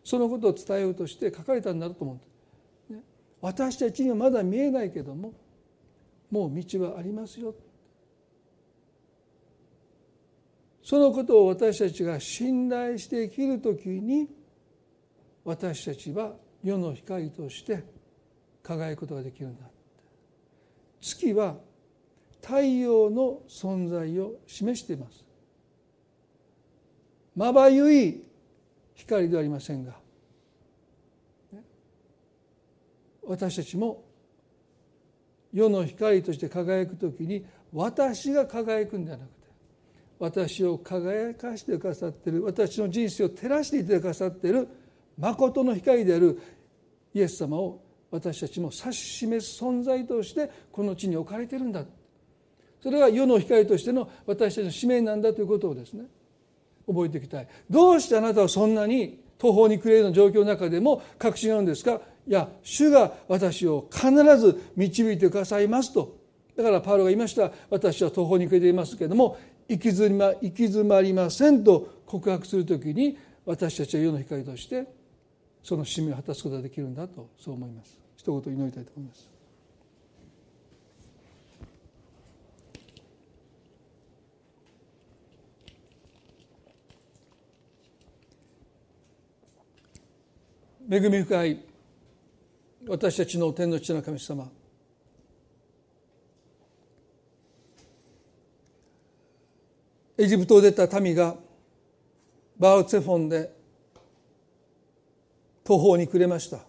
そのことを伝えようとして書かれたんだろうと思う、ね、私たちにはまだ見えないけどももう道はありますよ。そのことを私たちが信頼して生きる時に私たちは世の光として輝くことができるんだ。月は太陽の存在を示しています。まばゆい光ではありませんが私たちも世の光として輝く時に私が輝くんではなくて私を輝かしてくださっている私の人生を照らしていてくださっている誠の光であるイエス様を私たちも指し示す存在としてこの地に置かれているんだ。それが世の光としての私たちの使命なんだということをですね覚えていきたい。どうしてあなたはそんなに途方に暮れるの状況の中でも確信があるんですか？いや主が私を必ず導いてくださいますと。だからパウロが言いました。私は途方に暮れていますけれども行き詰ま行き詰まりませんと告白するときに私たちは世の光としてその使命を果たすことができるんだとそう思います。一言祈りたいと思います。恵み深い私たちの天の父の神様。エジプトを出た民がバーツェフォンで途方に暮れました。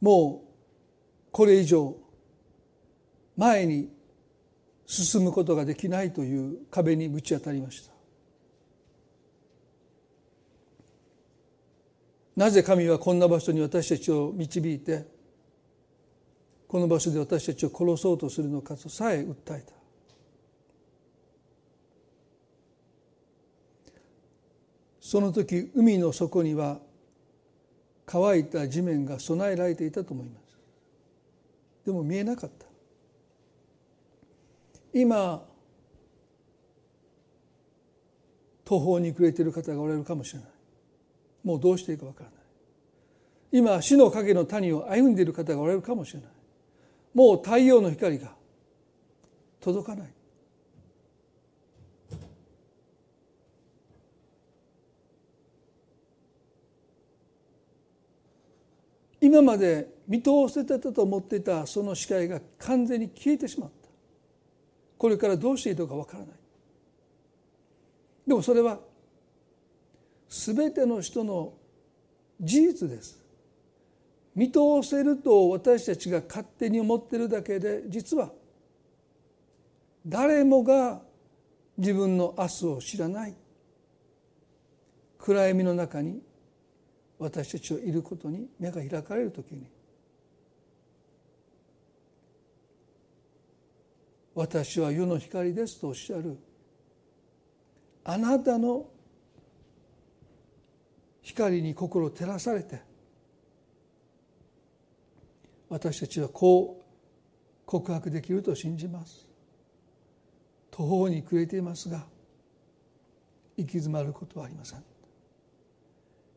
もうこれ以上前に進むことができないという壁にぶち当たりました。なぜ神はこんな場所に私たちを導いてこの場所で私たちを殺そうとするのかとさえ訴えた。その時海の底には乾いた地面が備えられていたと思います。でも見えなかった。今途方に暮れている方がおられるかもしれない。もうどうしていいかわからない。今死の影の谷を歩んでいる方がおられるかもしれない。もう太陽の光が届かない。今まで見通せてたと思っていたその視界が完全に消えてしまった。これからどうしていいのかわからない。でもそれは全ての人の事実です。見通せると私たちが勝手に思ってるだけで実は誰もが自分の明日を知らない。暗闇の中に私たちをいることに目が開かれる時に私は世の光ですとおっしゃる。あなたの光に心照らされて。私たちはこう告白できると信じます。途方に暮れていますが行き詰まることはありません。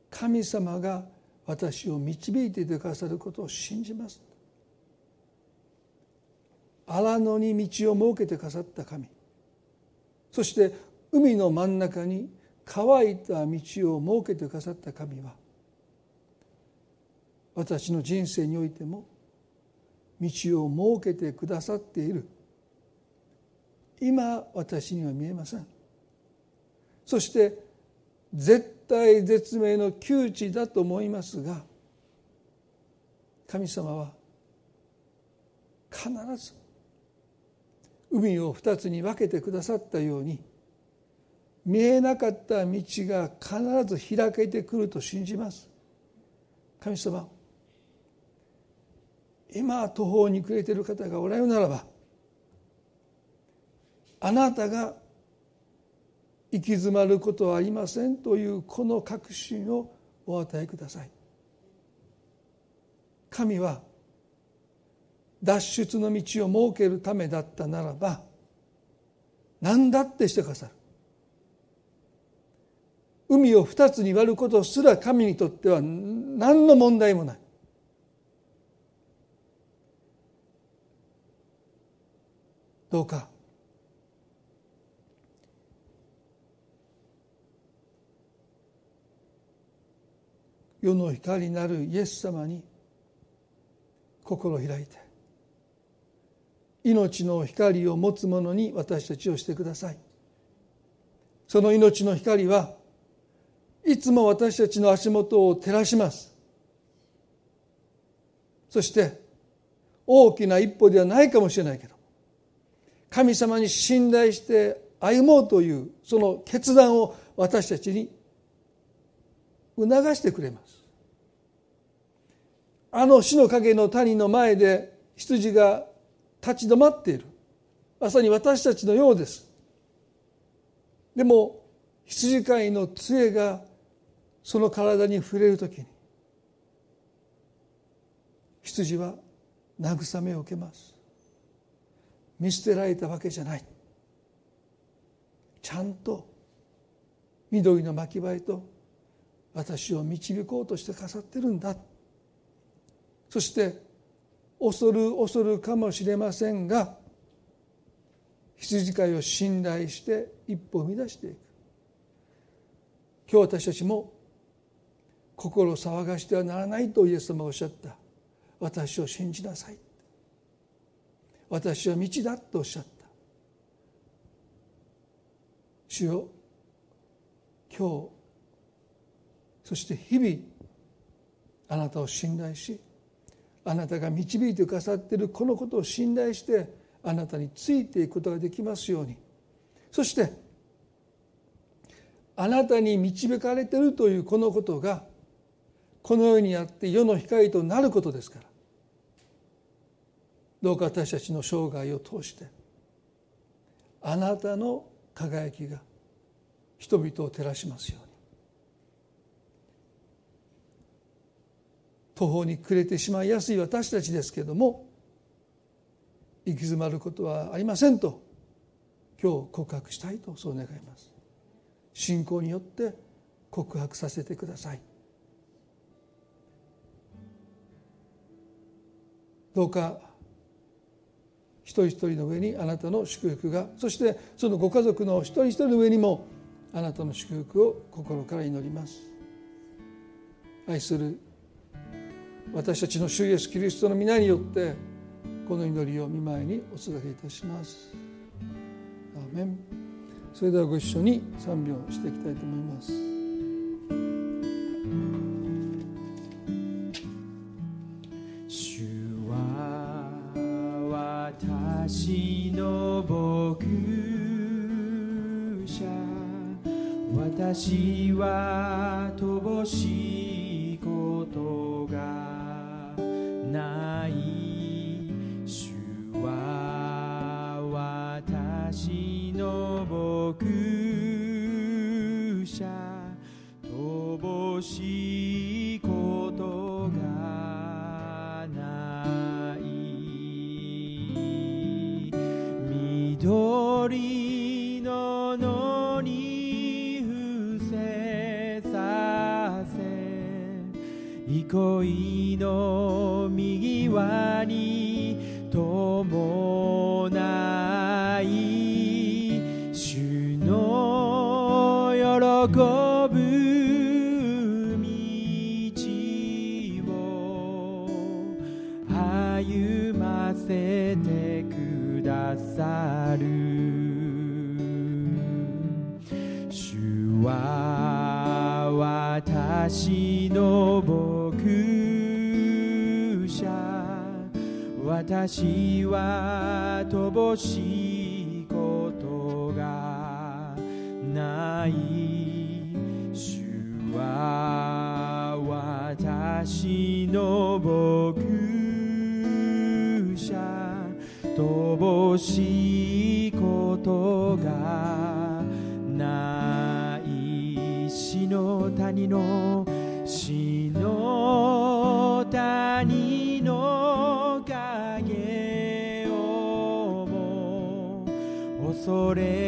神様が私を導いてくださることを信じます。荒野に道を設けてくださった神。そして海の真ん中に乾いた道を設けてくださった神は私の人生においても道を設けてくださっている。今私には見えません。そして絶対絶命の窮地だと思いますが神様は必ず海を二つに分けてくださったように見えなかった道が必ず開けてくると信じます。神様今途方に暮れている方がおられるならばあなたが行き詰まることはありませんというこの確信をお与えください。神は脱出の道を設けるためだったならば何だってしてくださる。海を二つに割ることすら神にとっては何の問題もない。どうか。世の光なるイエス様に心を開いて。命の光を持つ者に私たちをしてください。その命の光はいつも私たちの足元を照らします。そして大きな一歩ではないかもしれないけど神様に信頼して歩もうというその決断を私たちに促してくれます。あの死の影の谷の前で羊が立ち止まっている。まさに私たちのようです。でも羊飼いの杖がその体に触れる時に羊は慰めを受けます。見捨てられたわけじゃない。ちゃんと緑の巻き場へと私を導こうとして飾ってるんだ。そして恐る恐るかもしれませんが羊飼いを信頼して一歩踏み出していく。今日私たちも心を騒がしてはならないとイエス様がおっしゃった。私を信じなさい。私は道だとおっしゃった。主よ今日そして日々あなたを信頼しあなたが導いてくださっているこのことを信頼してあなたについていくことができますように。そしてあなたに導かれているというこのことがこの世にあって世の光となることですから。どうか私たちの生涯を通してあなたの輝きが人々を照らしますように。途方に暮れてしまいやすい私たちですけれども行き詰まることはありませんと今日告白したいとそう願います。信仰によって告白させてください。どうか一人一人の上にあなたの祝福がそしてそのご家族の一人一人の上にもあなたの祝福を心から祈ります。愛する私たちの主イエスキリストの皆によってこの祈りを見舞いにお届けいたします。アーメン。それではご一緒に賛美をしていきたいと思います。私は乏しい憩いの右輪に伴い主の喜ぶ道を歩ませてくださる。主は私私は乏しいことがない主は私の牧者乏しいことがない死の谷の tore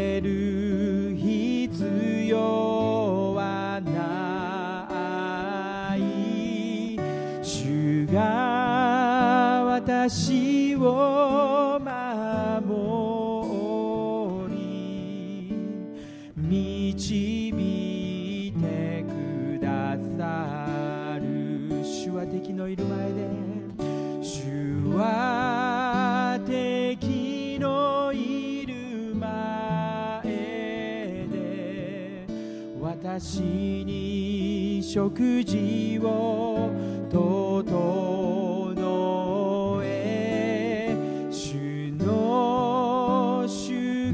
私に食事を整え主の祝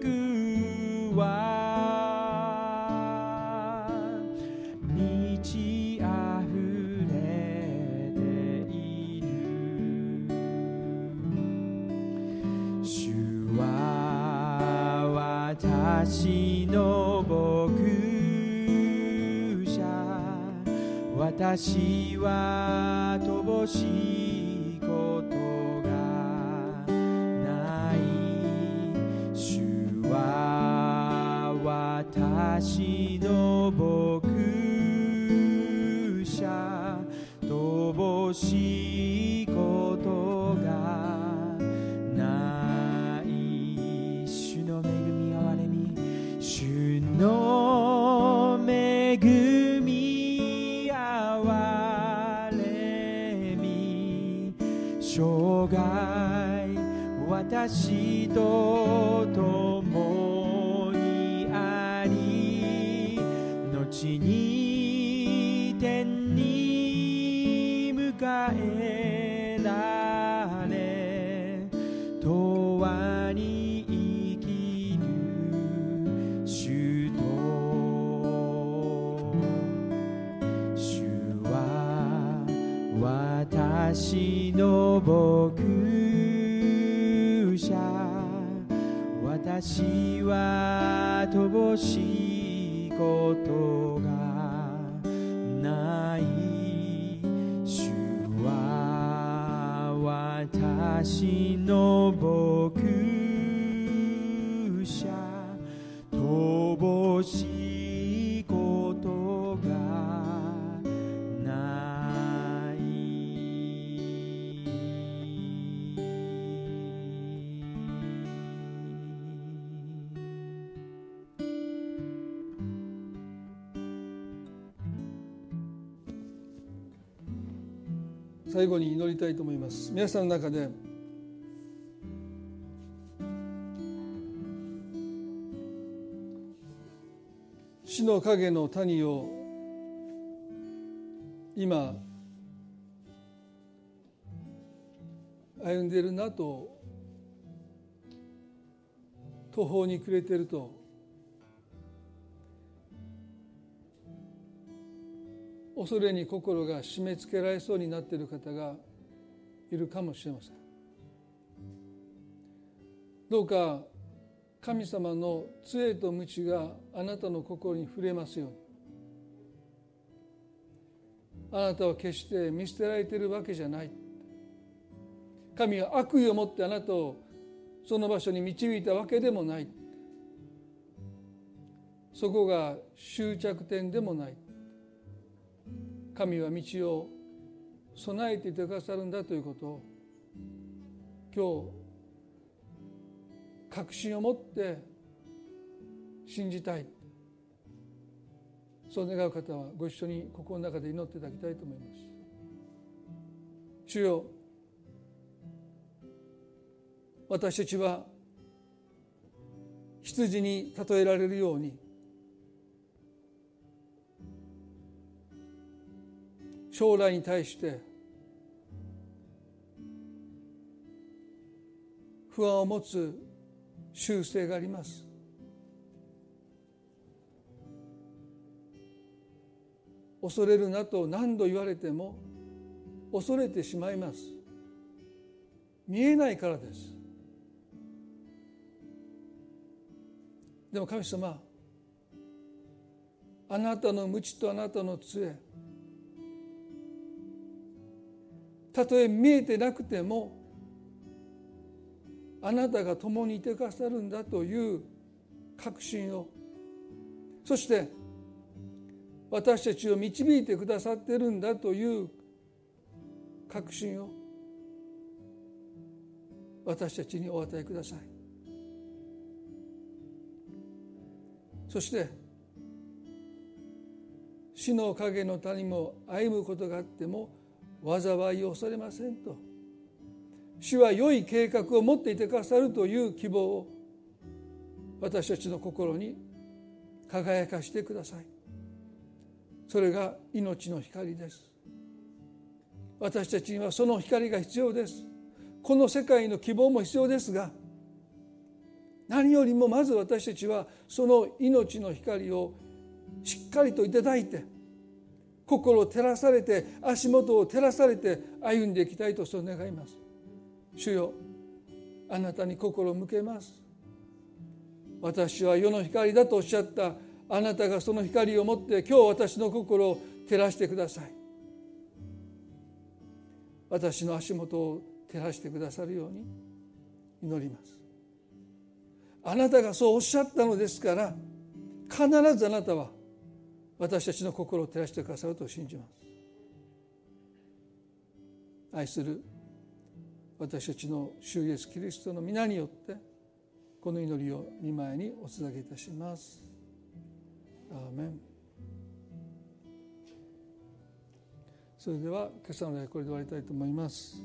福は私は乏しい。最後に祈りたいと思います。皆さんの中で死の影の谷を今歩んでいるなと途方に暮れていると恐れに心が締め付けられそうになっている方がいるかもしれません。どうか神様の杖と鞭があなたの心に触れますように。あなたは決して見捨てられているわけじゃない。神は悪意を持ってあなたをその場所に導いたわけでもない。そこが終着点でもない。神は道を備えていてくださるんだということ。を今日確信を持って信じたい。そう願う方はご一緒に心の中で祈っていただきたいと思います。主よ私たちは羊に例えられるように将来に対して不安を持つ習性があります。恐れるなと何度言われても恐れてしまいます。見えないからです。でも神様あなたの鞭とあなたの杖たとえ見えてなくてもあなたが共にいてくださるんだという確信を。そして私たちを導いてくださってるんだという確信を私たちにお与えください。そして死の影の谷も歩むことがあっても災いを恐れませんと。主は良い計画を持っていてくださるという希望を私たちの心に輝かしてください。それが命の光です。私たちにはその光が必要です。この世界の希望も必要ですが何よりもまず私たちはその命の光をしっかりといただいて心を照らされて足元を照らされて歩んでいきたいとそう願います。主よあなたに心を向けます。私は世の光だとおっしゃった。あなたがその光を持って今日私の心を照らしてください。私の足元を照らしてくださるように祈ります。あなたがそうおっしゃったのですから必ずあなたは私たちの心を照らしてくださると信じます。愛する私たちの主イエスキリストの皆によってこの祈りを見舞いにお捧げいたします。アーメン。それでは今朝の礼これで終わりたいと思います。